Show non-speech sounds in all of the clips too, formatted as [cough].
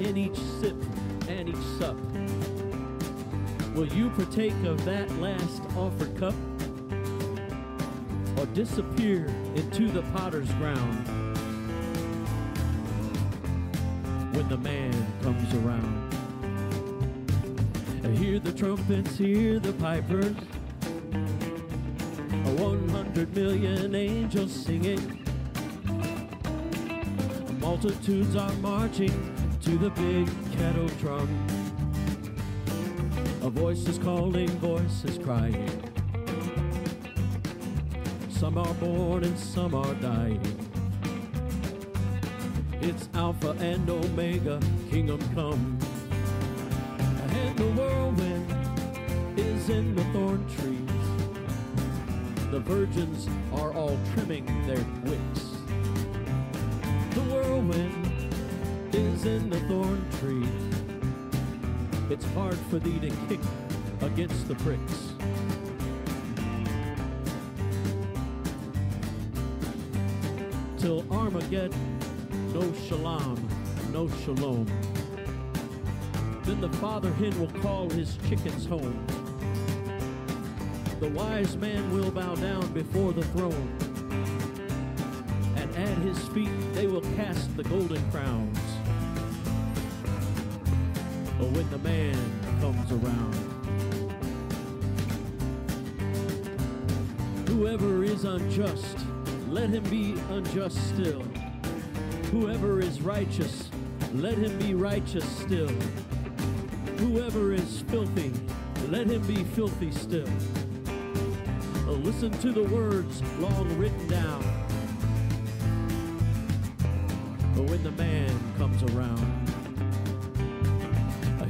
in each sip and each sup. Will you partake of that last offered cup? Or disappear into the potter's ground when the man comes around? Hear the trumpets, hear the pipers, a 100 million angels singing. Multitudes are marching to the big kettle drum. A voice is calling, voice is crying. Some are born and some are dying. It's Alpha and Omega, Kingdom come. And the whirlwind is in the thorn trees. The virgins are all trimming their wicks. The whirlwind is in the thorn trees. It's hard for thee to kick against the pricks. Till Armageddon, no shalom, no shalom. Then the father hen will call his chickens home. The wise man will bow down before the throne. And at his feet they will cast the golden crowns. When the man comes around, whoever is unjust, let him be unjust still. Whoever is righteous, let him be righteous still. Whoever is filthy, let him be filthy still. Uh, Listen to the words long written down. When the man comes around,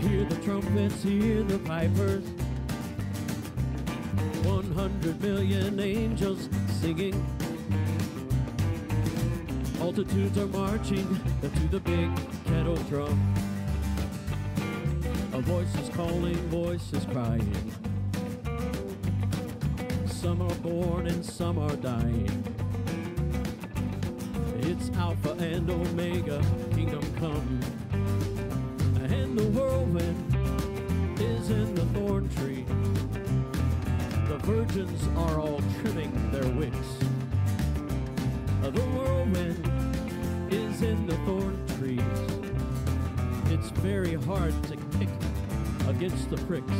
hear the trumpets, hear the pipers. 100 million angels singing. Multitudes are marching to the big kettle drum. A voice is calling, voice is crying. Some are born and some are dying. It's Alpha and Omega, kingdom come. The whirlwind is in the thorn tree. The virgins are all trimming their wicks. The whirlwind is in the thorn trees. It's very hard to kick against the pricks.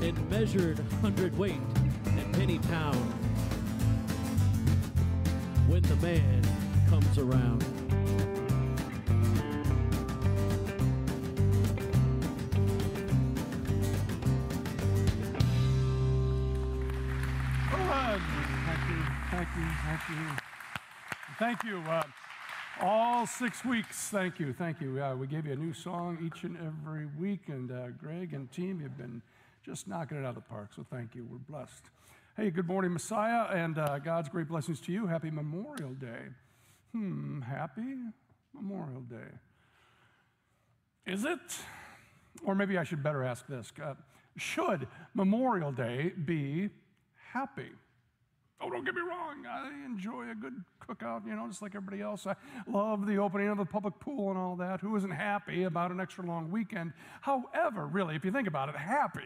It measured hundredweight and penny pound when the man comes around. You, thank you. Thank you. Uh, all six weeks, thank you, thank you. Uh, we gave you a new song each and every week, and uh, Greg and team, you've been just knocking it out of the park, so thank you. We're blessed. Hey, good morning, Messiah, and uh, God's great blessings to you. Happy Memorial Day. Hmm, happy Memorial Day. Is it? Or maybe I should better ask this uh, Should Memorial Day be happy? Oh, don't get me wrong. I enjoy a good cookout, you know, just like everybody else. I love the opening of the public pool and all that. Who isn't happy about an extra long weekend? However, really, if you think about it, happy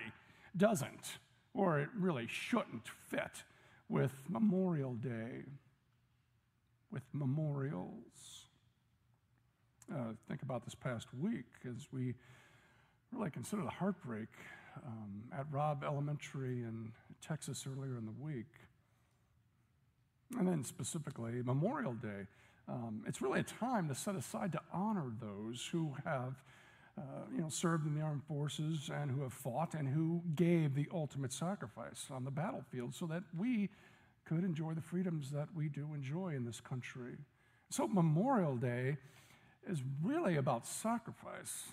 doesn't, or it really shouldn't fit with Memorial Day, with memorials. Uh, think about this past week as we really consider the heartbreak um, at Robb Elementary in Texas earlier in the week. And then specifically, Memorial Day. Um, it's really a time to set aside to honor those who have, uh, you know, served in the armed forces and who have fought and who gave the ultimate sacrifice on the battlefield so that we could enjoy the freedoms that we do enjoy in this country. So Memorial Day is really about sacrifice,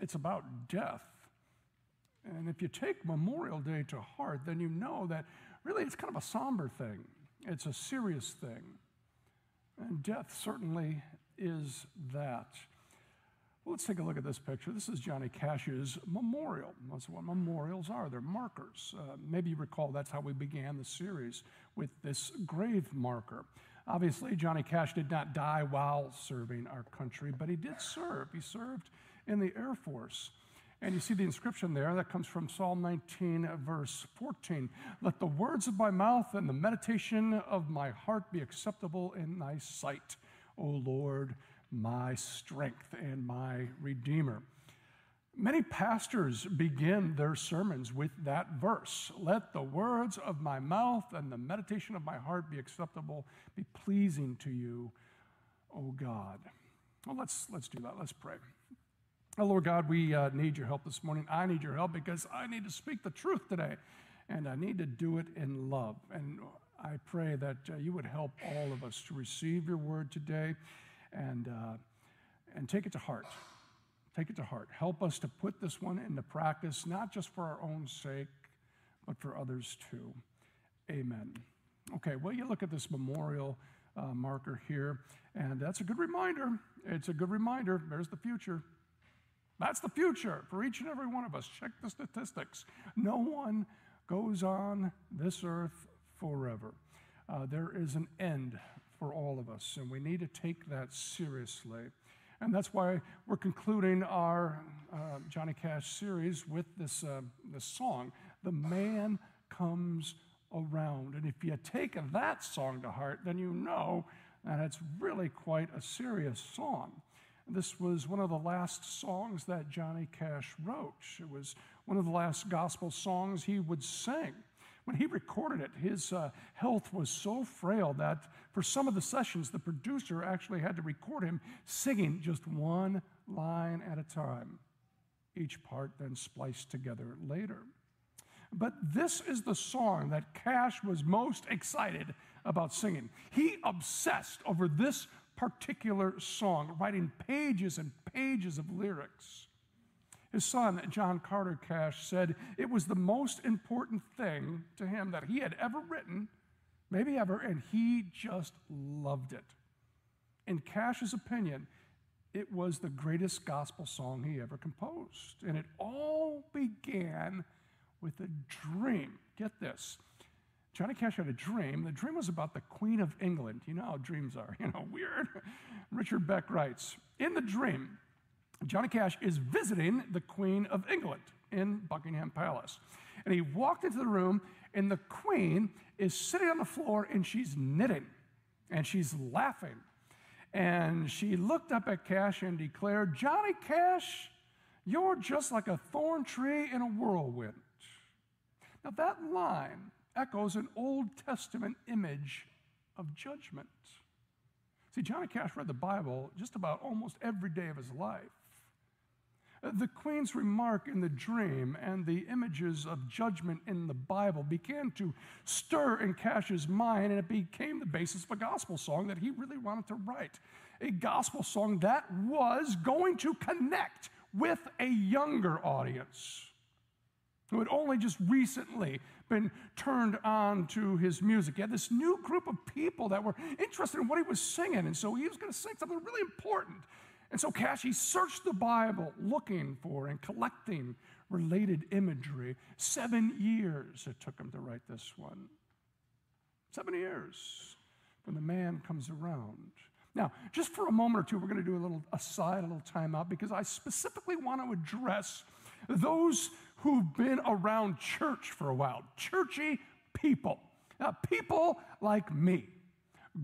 it's about death. And if you take Memorial Day to heart, then you know that really it's kind of a somber thing, it's a serious thing. And death certainly is that. Well, let's take a look at this picture. This is Johnny Cash's memorial. That's what memorials are. They're markers. Uh, maybe you recall that's how we began the series with this grave marker. Obviously, Johnny Cash did not die while serving our country, but he did serve. He served in the Air Force. And you see the inscription there that comes from Psalm 19, verse 14. Let the words of my mouth and the meditation of my heart be acceptable in thy sight, O Lord, my strength and my redeemer. Many pastors begin their sermons with that verse Let the words of my mouth and the meditation of my heart be acceptable, be pleasing to you, O God. Well, let's, let's do that. Let's pray. Oh, Lord God, we uh, need your help this morning. I need your help because I need to speak the truth today, and I need to do it in love. And I pray that uh, you would help all of us to receive your word today and, uh, and take it to heart. Take it to heart. Help us to put this one into practice, not just for our own sake, but for others too. Amen. Okay, well, you look at this memorial uh, marker here, and that's a good reminder. It's a good reminder. There's the future. That's the future for each and every one of us. Check the statistics. No one goes on this earth forever. Uh, there is an end for all of us, and we need to take that seriously. And that's why we're concluding our uh, Johnny Cash series with this, uh, this song, The Man Comes Around. And if you take that song to heart, then you know that it's really quite a serious song. This was one of the last songs that Johnny Cash wrote. It was one of the last gospel songs he would sing. When he recorded it, his uh, health was so frail that for some of the sessions, the producer actually had to record him singing just one line at a time, each part then spliced together later. But this is the song that Cash was most excited about singing. He obsessed over this particular song, writing pages and pages of lyrics. His son, John Carter Cash, said it was the most important thing to him that he had ever written, maybe ever, and he just loved it. In Cash's opinion, it was the greatest gospel song he ever composed. And it all began with a dream. Get this Johnny Cash had a dream. The dream was about the Queen of England. You know how dreams are, [laughs] you know, weird. Richard Beck writes In the dream, Johnny Cash is visiting the Queen of England in Buckingham Palace. And he walked into the room, and the Queen is sitting on the floor and she's knitting and she's laughing. And she looked up at Cash and declared, Johnny Cash, you're just like a thorn tree in a whirlwind. Now, that line echoes an Old Testament image of judgment. See, Johnny Cash read the Bible just about almost every day of his life. The queen's remark in the dream and the images of judgment in the Bible began to stir in Cash's mind, and it became the basis of a gospel song that he really wanted to write. A gospel song that was going to connect with a younger audience who had only just recently been turned on to his music. He had this new group of people that were interested in what he was singing, and so he was going to sing something really important. And so Cash, he searched the Bible looking for and collecting related imagery. Seven years it took him to write this one. Seven years when the man comes around. Now, just for a moment or two, we're going to do a little aside, a little timeout, because I specifically want to address those who've been around church for a while, churchy people. Now, people like me,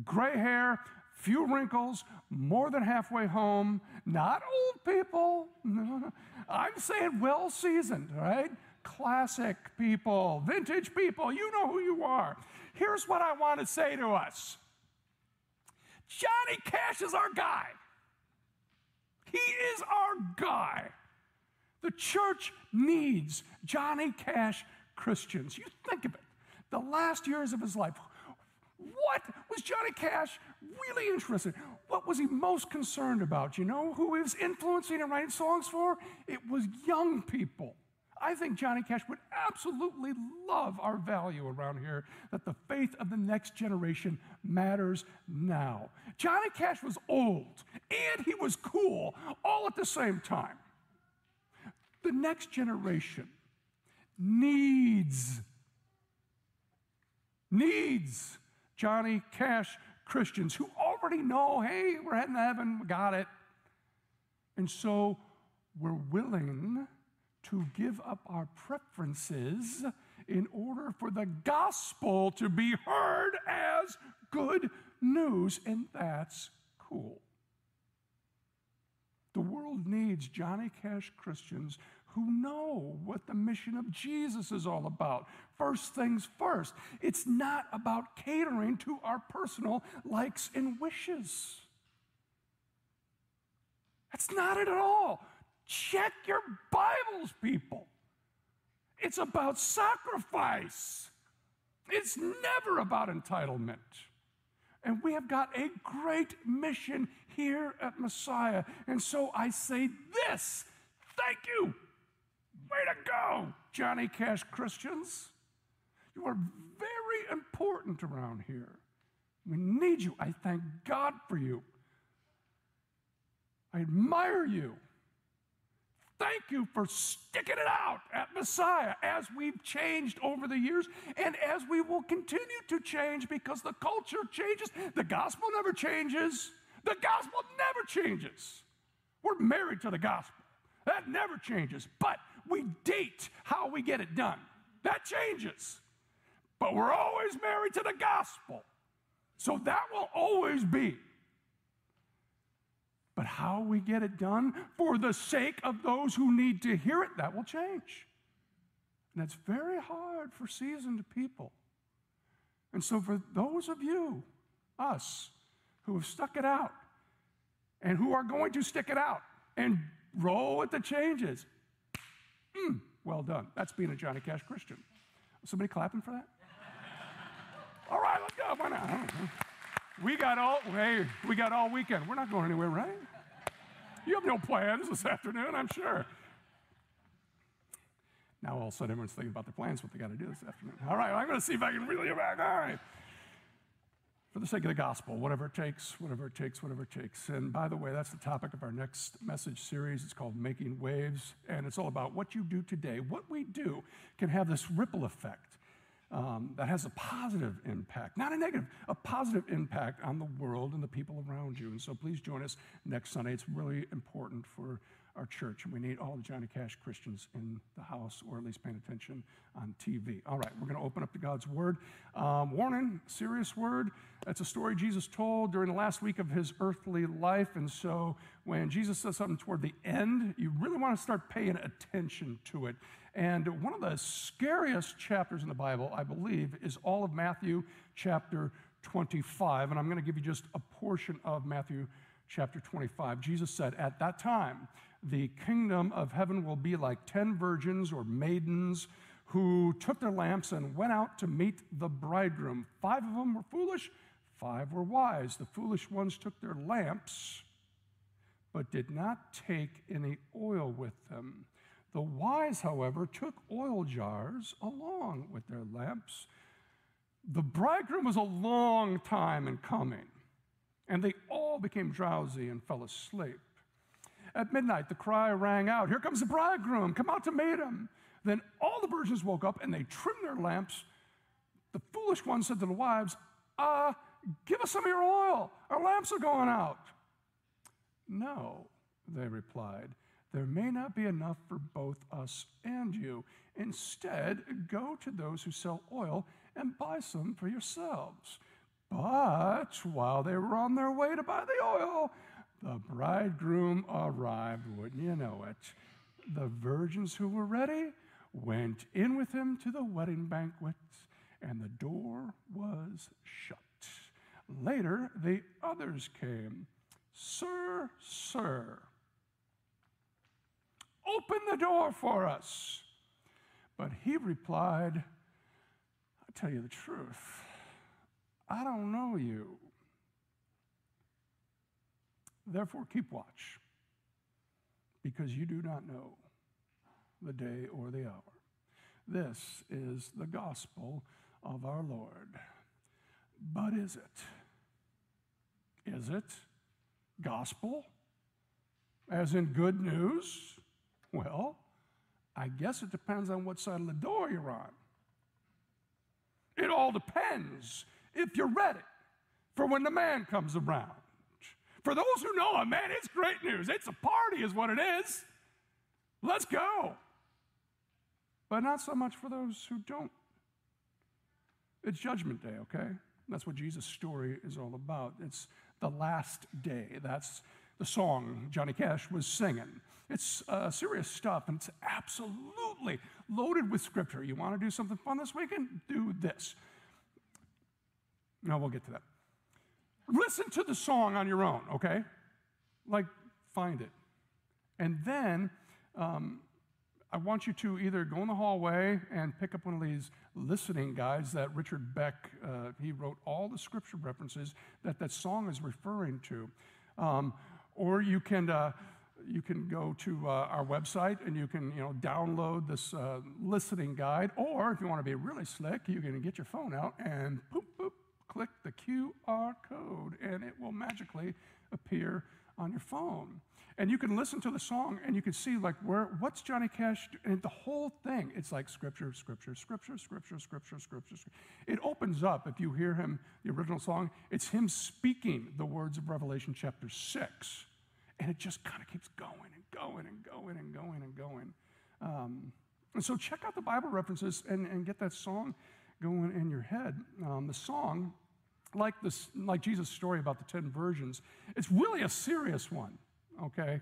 gray hair, few wrinkles, more than halfway home, not old people. No, [laughs] I'm saying well seasoned, right? Classic people, vintage people, you know who you are. Here's what I want to say to us Johnny Cash is our guy. He is our guy. The church needs Johnny Cash Christians. You think of it. The last years of his life, what was Johnny Cash really interested in? what was he most concerned about? You know who he was influencing and writing songs for? It was young people. I think Johnny Cash would absolutely love our value around here that the faith of the next generation matters now. Johnny Cash was old and he was cool all at the same time. The next generation needs needs Johnny Cash Christians who already know, hey, we're heading to heaven, we got it. And so we're willing to give up our preferences in order for the gospel to be heard as good news, and that's cool. The world needs Johnny Cash Christians who know what the mission of Jesus is all about. First things first, it's not about catering to our personal likes and wishes. That's not it at all. Check your Bibles, people. It's about sacrifice, it's never about entitlement. And we have got a great mission here at Messiah. And so I say this thank you. Way to go, Johnny Cash Christians. You are very important around here. We need you. I thank God for you. I admire you. Thank you for sticking it out at Messiah as we've changed over the years and as we will continue to change because the culture changes. The gospel never changes. The gospel never changes. We're married to the gospel. That never changes. But we date how we get it done. That changes. But we're always married to the gospel. So that will always be. But how we get it done for the sake of those who need to hear it, that will change. And that's very hard for seasoned people. And so, for those of you, us, who have stuck it out and who are going to stick it out and roll with the changes, mm, well done. That's being a Johnny Cash Christian. Somebody clapping for that? [laughs] all right, let's go. Why not? We got all, hey, we got all weekend. We're not going anywhere, right? You have no plans this afternoon, I'm sure. Now all of a sudden everyone's thinking about their plans, what they got to do this afternoon. All right, I'm going to see if I can reel you back. All right. For the sake of the gospel, whatever it takes, whatever it takes, whatever it takes. And by the way, that's the topic of our next message series. It's called Making Waves, and it's all about what you do today. What we do can have this ripple effect um, that has a positive impact, not a negative, a positive impact on the world and the people around you. And so please join us next Sunday. It's really important for our church, and we need all the Johnny Cash Christians in the house, or at least paying attention on TV. All right, we're going to open up to God's Word. Um, warning, serious word. It's a story Jesus told during the last week of his earthly life, and so when Jesus says something toward the end, you really want to start paying attention to it. And one of the scariest chapters in the Bible, I believe, is all of Matthew chapter 25. And I'm going to give you just a portion of Matthew chapter 25. Jesus said, At that time, the kingdom of heaven will be like ten virgins or maidens who took their lamps and went out to meet the bridegroom. Five of them were foolish, five were wise. The foolish ones took their lamps, but did not take any oil with them. The wise, however, took oil jars along with their lamps. The bridegroom was a long time in coming, and they all became drowsy and fell asleep. At midnight, the cry rang out, Here comes the bridegroom, come out to meet him. Then all the virgins woke up and they trimmed their lamps. The foolish ones said to the wives, Uh, give us some of your oil. Our lamps are going out. No, they replied. There may not be enough for both us and you. Instead, go to those who sell oil and buy some for yourselves. But while they were on their way to buy the oil, the bridegroom arrived, wouldn't you know it? The virgins who were ready went in with him to the wedding banquet, and the door was shut. Later, the others came. Sir, sir, open the door for us. But he replied, I tell you the truth, I don't know you. Therefore, keep watch, because you do not know the day or the hour. This is the gospel of our Lord. But is it? Is it gospel? As in good news? Well, I guess it depends on what side of the door you're on. It all depends if you're ready for when the man comes around. For those who know him, man, it's great news. It's a party, is what it is. Let's go. But not so much for those who don't. It's Judgment Day, okay? That's what Jesus' story is all about. It's the last day. That's the song Johnny Cash was singing. It's uh, serious stuff, and it's absolutely loaded with scripture. You want to do something fun this weekend? Do this. No, we'll get to that. Listen to the song on your own, okay? Like, find it. And then um, I want you to either go in the hallway and pick up one of these listening guides that Richard Beck, uh, he wrote all the scripture references that that song is referring to. Um, or you can, uh, you can go to uh, our website and you can you know, download this uh, listening guide. Or if you want to be really slick, you can get your phone out and boop, boop, click the QR code, and it will magically appear on your phone. And you can listen to the song and you can see like where what's Johnny Cash and the whole thing. It's like scripture, scripture, scripture, scripture, scripture, scripture. It opens up if you hear him the original song. It's him speaking the words of Revelation chapter six, and it just kind of keeps going and going and going and going and going. Um, and so check out the Bible references and, and get that song going in your head. Um, the song like, this, like Jesus' story about the 10 virgins, it's really a serious one, okay?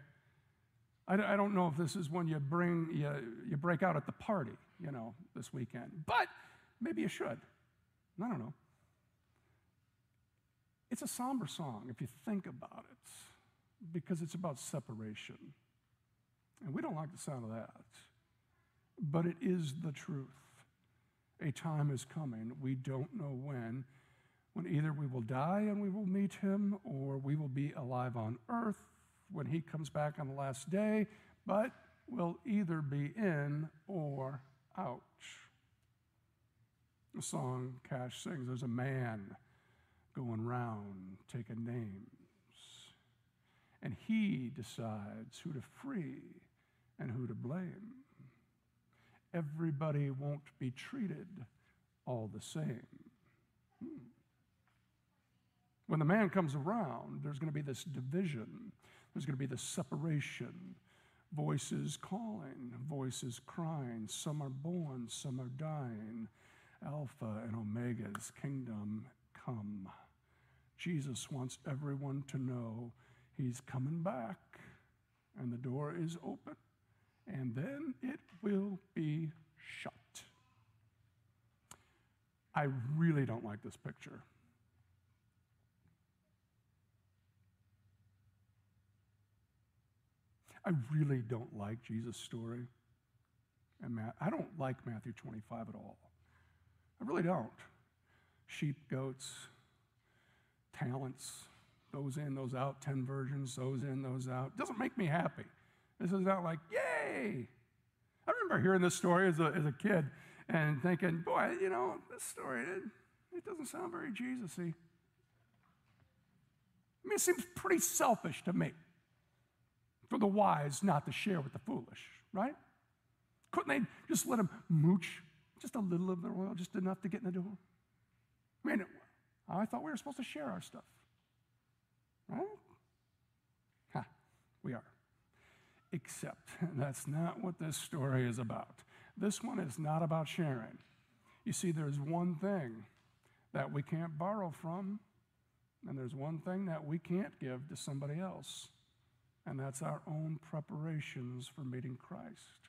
I, I don't know if this is one you bring, you, you break out at the party, you know, this weekend, but maybe you should. I don't know. It's a somber song if you think about it, because it's about separation. And we don't like the sound of that. But it is the truth. A time is coming, we don't know when when either we will die and we will meet him, or we will be alive on earth when he comes back on the last day, but we'll either be in or out. The song Cash sings there's a man going round taking names, and he decides who to free and who to blame. Everybody won't be treated all the same. When the man comes around, there's going to be this division, there's going to be this separation. Voices calling, voices crying. Some are born, some are dying. Alpha and Omega's kingdom come. Jesus wants everyone to know he's coming back, and the door is open, and then it will be shut. I really don't like this picture. I really don't like Jesus' story. And I don't like Matthew 25 at all. I really don't. Sheep, goats, talents, those in, those out, 10 virgins, those in, those out. Doesn't make me happy. This is not like, yay. I remember hearing this story as a, as a kid and thinking, boy, you know, this story, it, it doesn't sound very Jesus y. I mean, it seems pretty selfish to me for the wise not to share with the foolish, right? Couldn't they just let them mooch just a little of their oil, just enough to get in the door? I mean, I thought we were supposed to share our stuff, right? Ha, we are. Except [laughs] that's not what this story is about. This one is not about sharing. You see, there's one thing that we can't borrow from, and there's one thing that we can't give to somebody else and that's our own preparations for meeting Christ.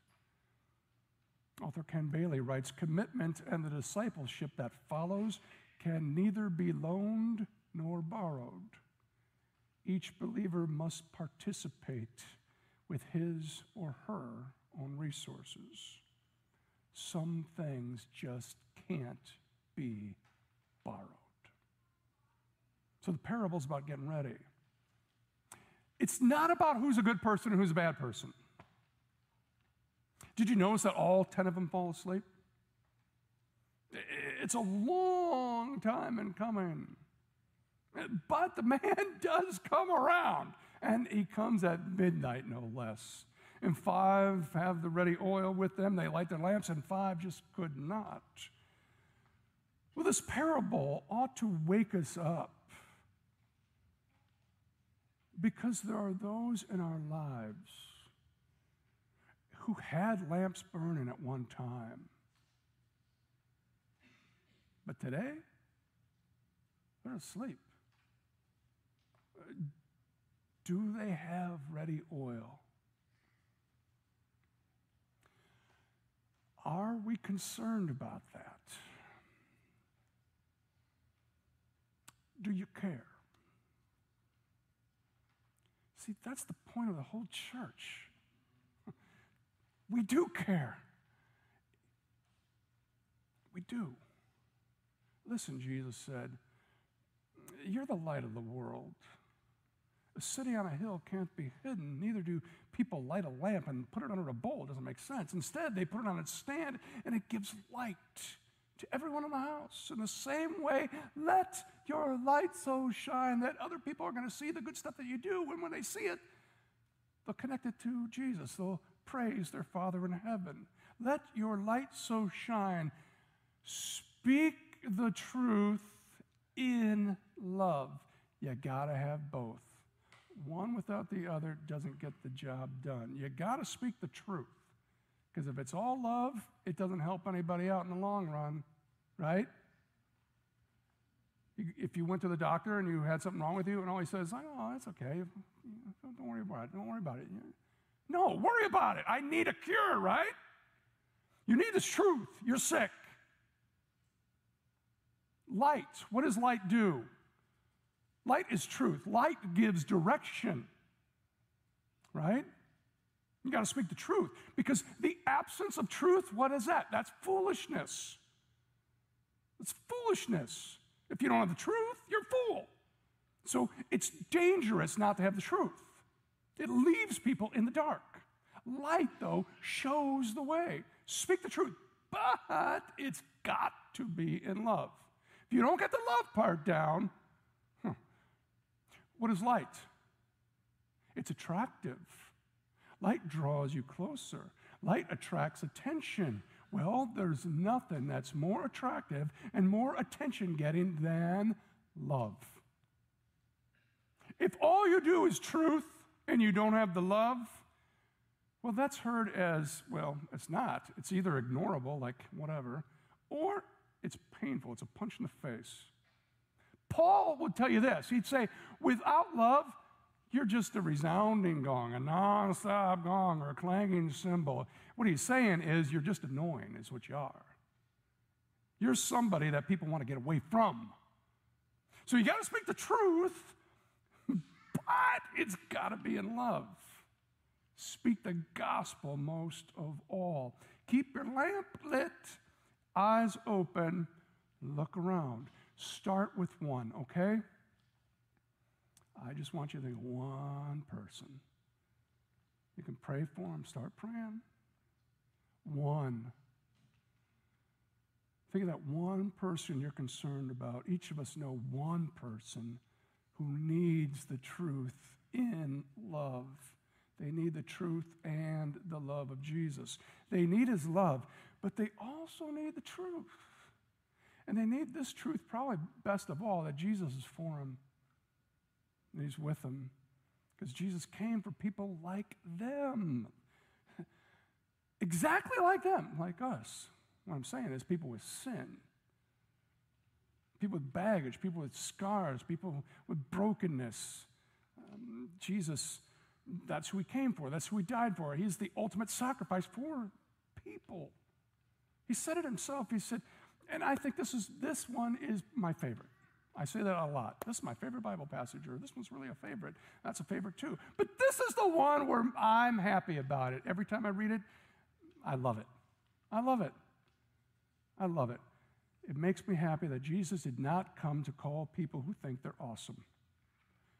Author Ken Bailey writes Commitment and the discipleship that follows can neither be loaned nor borrowed. Each believer must participate with his or her own resources. Some things just can't be borrowed. So the parable's about getting ready. It's not about who's a good person and who's a bad person. Did you notice that all 10 of them fall asleep? It's a long time in coming. But the man [laughs] does come around, and he comes at midnight, no less. And five have the ready oil with them. They light their lamps, and five just could not. Well, this parable ought to wake us up because there are those in our lives who had lamps burning at one time. But today, they're asleep. Do they have ready oil? Are we concerned about that? Do you care? See, that's the point of the whole church. [laughs] We do care. We do. Listen, Jesus said, You're the light of the world. A city on a hill can't be hidden, neither do people light a lamp and put it under a bowl. It doesn't make sense. Instead, they put it on its stand and it gives light to everyone in the house. In the same way, let your light so shine that other people are going to see the good stuff that you do. And when they see it, they'll connect it to Jesus. They'll praise their Father in heaven. Let your light so shine. Speak the truth in love. You got to have both. One without the other doesn't get the job done. You got to speak the truth. Because if it's all love, it doesn't help anybody out in the long run, right? If you went to the doctor and you had something wrong with you, and all he says, oh, that's okay. Don't worry about it. Don't worry about it. No, worry about it. I need a cure, right? You need this truth. You're sick. Light. What does light do? Light is truth. Light gives direction, right? You got to speak the truth because the absence of truth, what is that? That's foolishness. It's foolishness. If you don't have the truth, you're a fool. So it's dangerous not to have the truth. It leaves people in the dark. Light, though, shows the way. Speak the truth, but it's got to be in love. If you don't get the love part down, huh, what is light? It's attractive. Light draws you closer. Light attracts attention. Well, there's nothing that's more attractive and more attention getting than love. If all you do is truth and you don't have the love, well, that's heard as, well, it's not. It's either ignorable, like whatever, or it's painful. It's a punch in the face. Paul would tell you this. He'd say, without love, you're just a resounding gong, a non-stop gong, or a clanging cymbal. What he's saying is you're just annoying, is what you are. You're somebody that people want to get away from. So you got to speak the truth, but it's got to be in love. Speak the gospel most of all. Keep your lamp lit, eyes open, look around. Start with one, okay? I just want you to think of one person. You can pray for them, start praying. One. Think of that one person you're concerned about. Each of us know one person who needs the truth in love. They need the truth and the love of Jesus. They need his love, but they also need the truth. And they need this truth probably best of all that Jesus is for them and he's with them because Jesus came for people like them. Exactly like them, like us. What I'm saying is people with sin, people with baggage, people with scars, people with brokenness. Um, Jesus, that's who he came for, that's who he died for. He's the ultimate sacrifice for people. He said it himself. He said, and I think this is this one is my favorite. I say that a lot. This is my favorite Bible passage, or this one's really a favorite. That's a favorite too. But this is the one where I'm happy about it. Every time I read it, I love it. I love it. I love it. It makes me happy that Jesus did not come to call people who think they're awesome,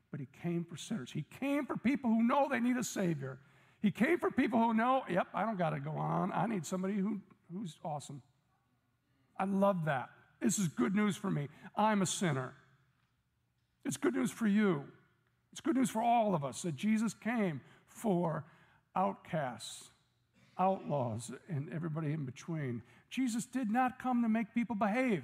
but he came for sinners. He came for people who know they need a Savior. He came for people who know, yep, I don't got to go on. I need somebody who, who's awesome. I love that. This is good news for me. I'm a sinner. It's good news for you. It's good news for all of us that Jesus came for outcasts, outlaws, and everybody in between. Jesus did not come to make people behave.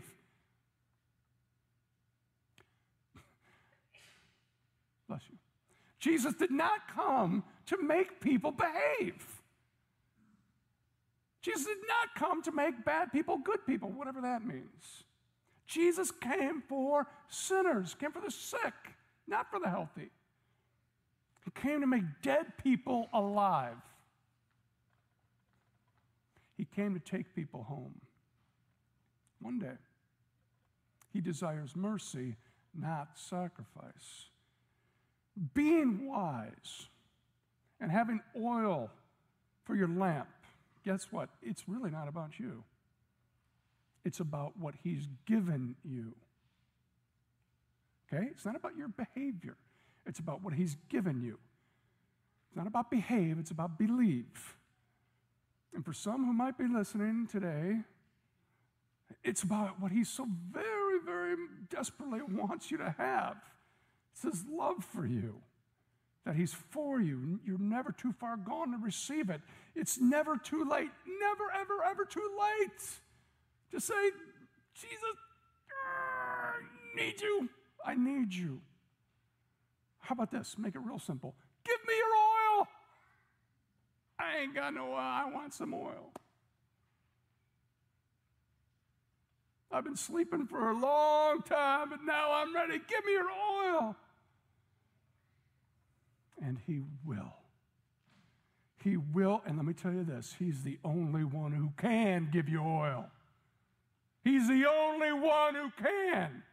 Bless you. Jesus did not come to make people behave. Jesus did not come to make bad people good people, whatever that means. Jesus came for sinners, came for the sick, not for the healthy. He came to make dead people alive. He came to take people home. One day, he desires mercy, not sacrifice. Being wise and having oil for your lamp, guess what? It's really not about you. It's about what He's given you. Okay? It's not about your behavior, it's about what He's given you. It's not about behave, it's about believe. And for some who might be listening today, it's about what He so very, very desperately wants you to have. It's His love for you, that He's for you. You're never too far gone to receive it. It's never too late. Never, ever, ever too late. Just say, Jesus, I need you. I need you. How about this? Make it real simple. Give. I ain't got no oil. I want some oil. I've been sleeping for a long time, but now I'm ready. Give me your oil and He will. He will, and let me tell you this He's the only one who can give you oil. He's the only one who can.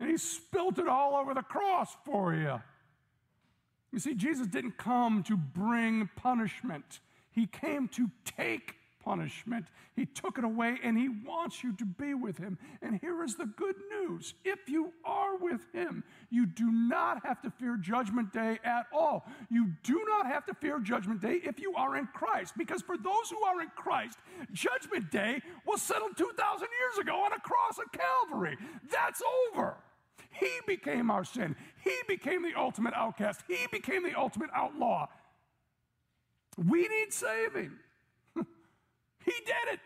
And He spilt it all over the cross for you. You see, Jesus didn't come to bring punishment, He came to take punishment. He took it away and He wants you to be with Him. And here is the good news if you are with Him, you do not have to fear Judgment Day at all. You do not have to fear Judgment Day if you are in Christ, because for those who are in Christ, Judgment Day was settled 2,000 years ago on a cross at Calvary. That's over. He became our sin. He became the ultimate outcast. He became the ultimate outlaw. We need saving. [laughs] He did it.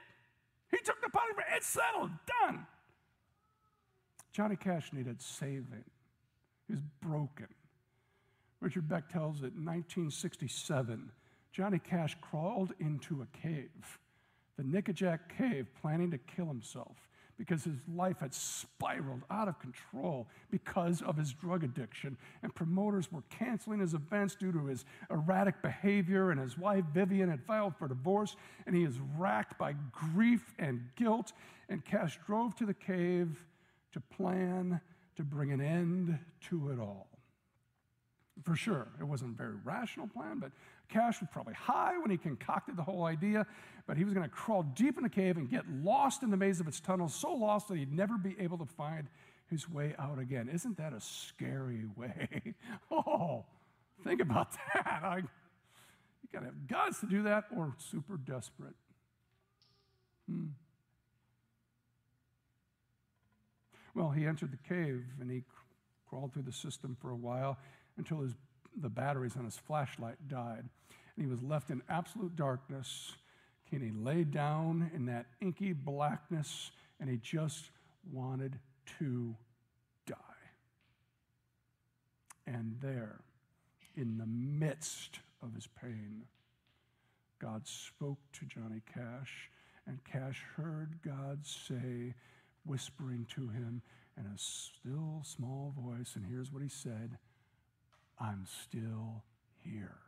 He took the punishment. It's settled. Done. Johnny Cash needed saving. He was broken. Richard Beck tells it in 1967, Johnny Cash crawled into a cave, the Nickajack Cave, planning to kill himself because his life had spiraled out of control because of his drug addiction. And promoters were canceling his events due to his erratic behavior. And his wife, Vivian, had filed for divorce. And he is racked by grief and guilt. And Cash drove to the cave to plan to bring an end to it all. For sure, it wasn't a very rational plan, but Cash was probably high when he concocted the whole idea, but he was going to crawl deep in the cave and get lost in the maze of its tunnels, so lost that he'd never be able to find his way out again. Isn't that a scary [laughs] way? oh, think about that. I, you got to have guts to do that or super desperate. Hmm. Well, he entered the cave and he crawled through the system for a while until his, the batteries on his flashlight died. And he was left in absolute darkness. And he laid down in that inky blackness and he just wanted to die. And there, in the midst of his pain, God spoke to Johnny Cash, and Cash heard God say, whispering to him in a still small voice, and here's what he said I'm still here.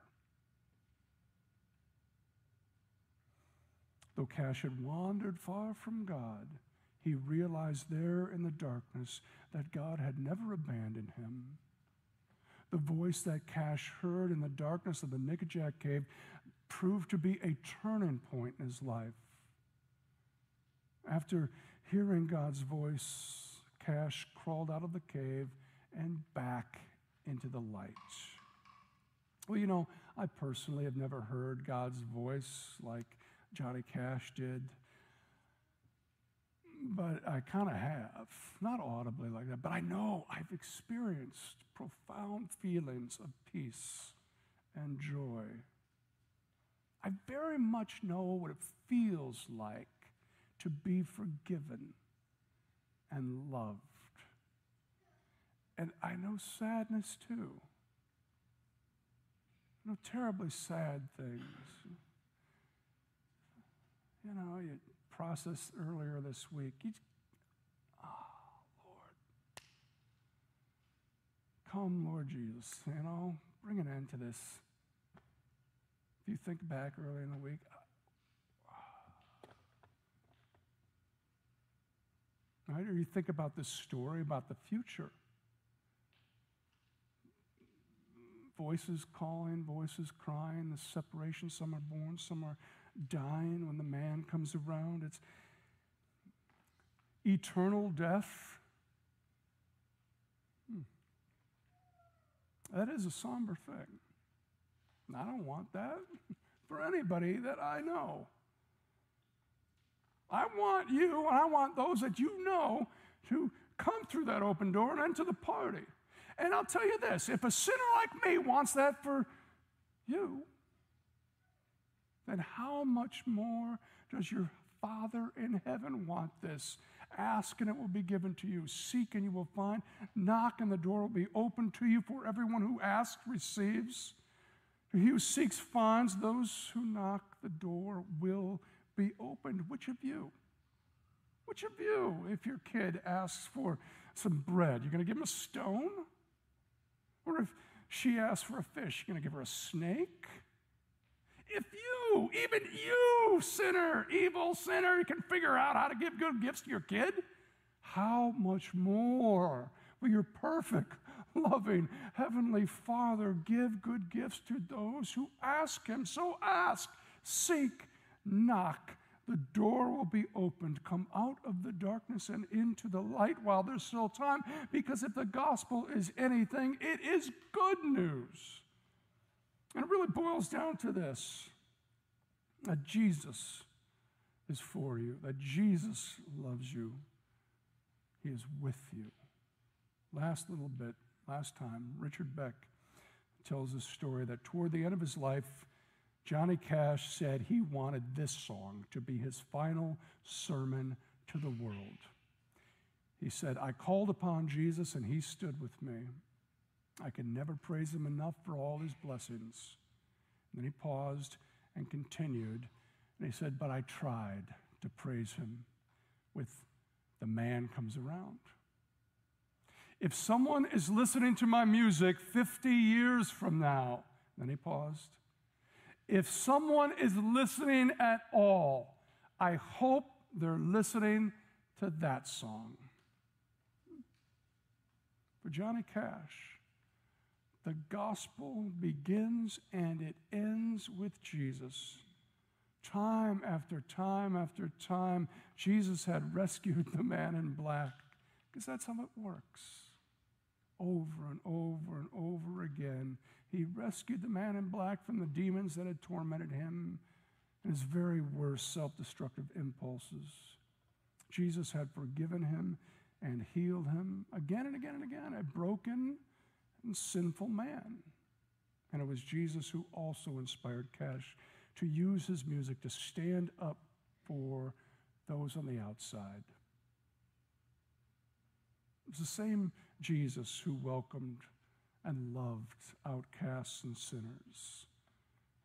Though Cash had wandered far from God, he realized there in the darkness that God had never abandoned him. The voice that Cash heard in the darkness of the Nickajack cave proved to be a turning point in his life. After hearing God's voice, Cash crawled out of the cave and back into the light. Well, you know, I personally have never heard God's voice like Johnny Cash did, but I kind of have. Not audibly like that, but I know I've experienced profound feelings of peace and joy. I very much know what it feels like to be forgiven and loved. And I know sadness too. I know terribly sad things. You know, you processed earlier this week. You, oh, Lord. Come, Lord Jesus, you know, bring an end to this. If you think back early in the week, right? Ah. Or you think about this story about the future. Voices calling, voices crying, the separation. Some are born, some are dying when the man comes around. It's eternal death. Hmm. That is a somber thing. I don't want that [laughs] for anybody that I know. I want you and I want those that you know to come through that open door and enter the party. And I'll tell you this if a sinner like me wants that for you, then how much more does your Father in heaven want this? Ask and it will be given to you. Seek and you will find. Knock and the door will be open to you. For everyone who asks receives. He who seeks finds. Those who knock, the door will be opened. Which of you? Which of you, if your kid asks for some bread, you're going to give him a stone? Or if she asks for a fish, you're going to give her a snake? If you, even you, sinner, evil sinner, can figure out how to give good gifts to your kid, how much more will your perfect, loving Heavenly Father give good gifts to those who ask Him? So ask, seek, knock. The door will be opened. Come out of the darkness and into the light while there's still time, because if the gospel is anything, it is good news. And it really boils down to this that Jesus is for you, that Jesus loves you, He is with you. Last little bit, last time, Richard Beck tells a story that toward the end of his life, Johnny Cash said he wanted this song to be his final sermon to the world. He said, I called upon Jesus and he stood with me. I can never praise him enough for all his blessings. And then he paused and continued, and he said, But I tried to praise him with the man comes around. If someone is listening to my music 50 years from now, then he paused. If someone is listening at all, I hope they're listening to that song. For Johnny Cash, the gospel begins and it ends with Jesus. Time after time after time, Jesus had rescued the man in black because that's how it works. Over and over and over again, he rescued the man in black from the demons that had tormented him and his very worst self destructive impulses. Jesus had forgiven him and healed him again and again and again, a broken and sinful man. And it was Jesus who also inspired Cash to use his music to stand up for those on the outside. It was the same Jesus who welcomed and loved outcasts and sinners,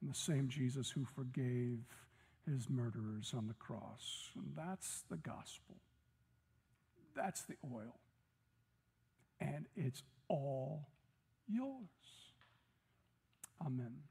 and the same Jesus who forgave his murderers on the cross. And that's the gospel. That's the oil. And it's all yours. Amen.